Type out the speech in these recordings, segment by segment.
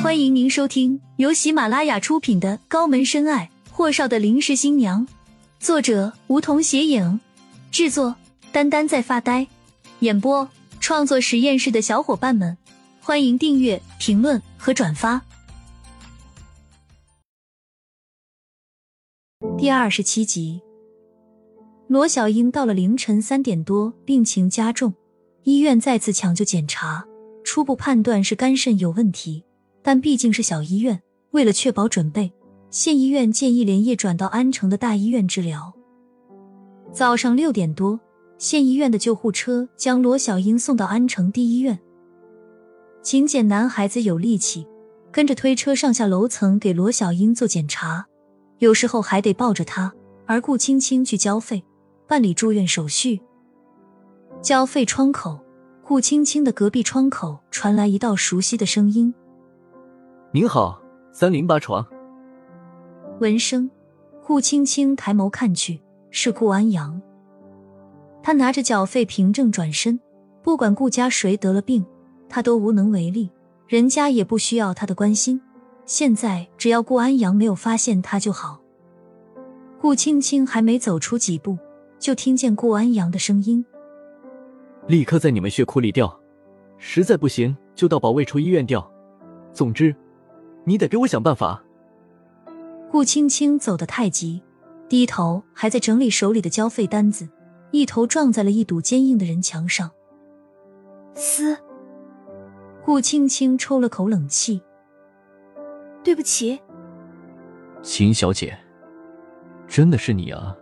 欢迎您收听由喜马拉雅出品的《高门深爱：霍少的临时新娘》，作者梧桐斜影，制作丹丹在发呆，演播创作实验室的小伙伴们，欢迎订阅、评论和转发。第二十七集，罗小英到了凌晨三点多，病情加重，医院再次抢救检查，初步判断是肝肾有问题。但毕竟是小医院，为了确保准备，县医院建议连夜转到安城的大医院治疗。早上六点多，县医院的救护车将罗小英送到安城第一医院。勤俭男孩子有力气，跟着推车上下楼层给罗小英做检查，有时候还得抱着她。而顾青青去交费，办理住院手续。交费窗口，顾青青的隔壁窗口传来一道熟悉的声音。您好，三零八床。闻声，顾青青抬眸看去，是顾安阳。他拿着缴费凭证转身，不管顾家谁得了病，他都无能为力，人家也不需要他的关心。现在只要顾安阳没有发现他就好。顾青青还没走出几步，就听见顾安阳的声音：“立刻在你们血库里调，实在不行就到保卫处医院调。总之。”你得给我想办法。顾青青走得太急，低头还在整理手里的交费单子，一头撞在了一堵坚硬的人墙上。嘶！顾青青抽了口冷气。对不起，秦小姐，真的是你啊！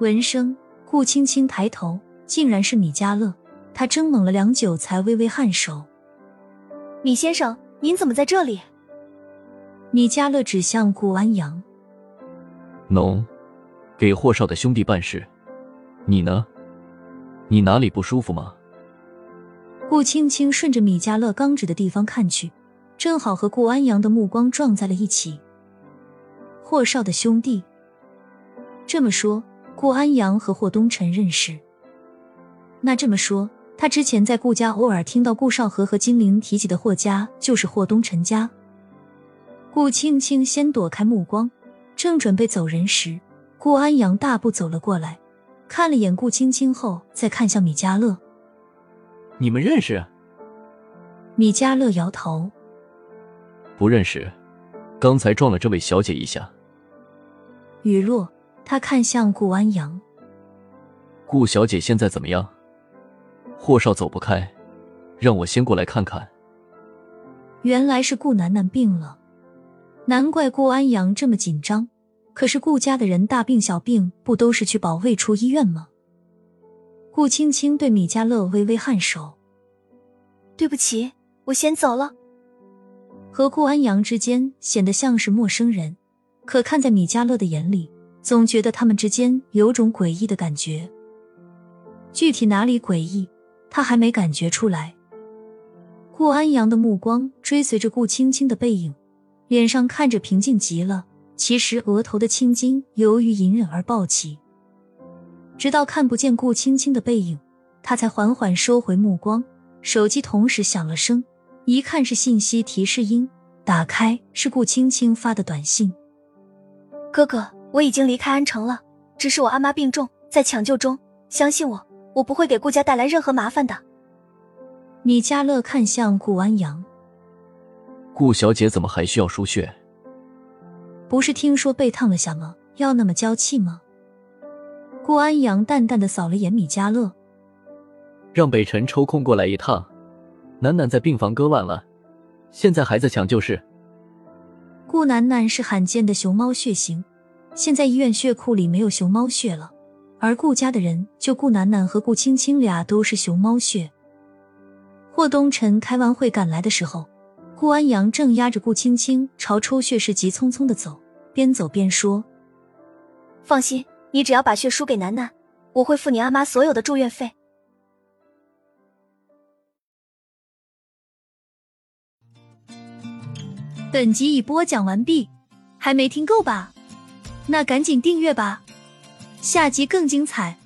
闻声，顾青青抬头，竟然是米家乐。他怔猛了良久，才微微颔首：“米先生。”您怎么在这里？米迦勒指向顾安阳。喏，给霍少的兄弟办事。你呢？你哪里不舒服吗？顾青青顺着米迦勒刚指的地方看去，正好和顾安阳的目光撞在了一起。霍少的兄弟。这么说，顾安阳和霍东辰认识。那这么说。他之前在顾家偶尔听到顾少河和金玲提起的霍家，就是霍东辰家。顾青青先躲开目光，正准备走人时，顾安阳大步走了过来，看了眼顾青青后，再看向米迦乐：“你们认识？”米迦乐摇头：“不认识，刚才撞了这位小姐一下。”雨落，他看向顾安阳：“顾小姐现在怎么样？”霍少走不开，让我先过来看看。原来是顾楠楠病了，难怪顾安阳这么紧张。可是顾家的人大病小病不都是去保卫处医院吗？顾青青对米家乐微微颔首：“对不起，我先走了。”和顾安阳之间显得像是陌生人，可看在米家乐的眼里，总觉得他们之间有种诡异的感觉。具体哪里诡异？他还没感觉出来。顾安阳的目光追随着顾青青的背影，脸上看着平静极了，其实额头的青筋由于隐忍而暴起。直到看不见顾青青的背影，他才缓缓收回目光。手机同时响了声，一看是信息提示音，打开是顾青青发的短信：“哥哥，我已经离开安城了，只是我阿妈病重，在抢救中，相信我。”我不会给顾家带来任何麻烦的。米迦勒看向顾安阳，顾小姐怎么还需要输血？不是听说被烫了下吗？要那么娇气吗？顾安阳淡淡的扫了眼米迦勒，让北辰抽空过来一趟。楠楠在病房割腕了，现在还在抢救室。顾楠楠是罕见的熊猫血型，现在医院血库里没有熊猫血了。而顾家的人，就顾楠楠和顾青青俩都是熊猫血。霍东辰开完会赶来的时候，顾安阳正压着顾青青朝抽血室急匆匆的走，边走边说：“放心，你只要把血输给楠楠，我会付你阿妈所有的住院费。”本集已播讲完毕，还没听够吧？那赶紧订阅吧。下集更精彩。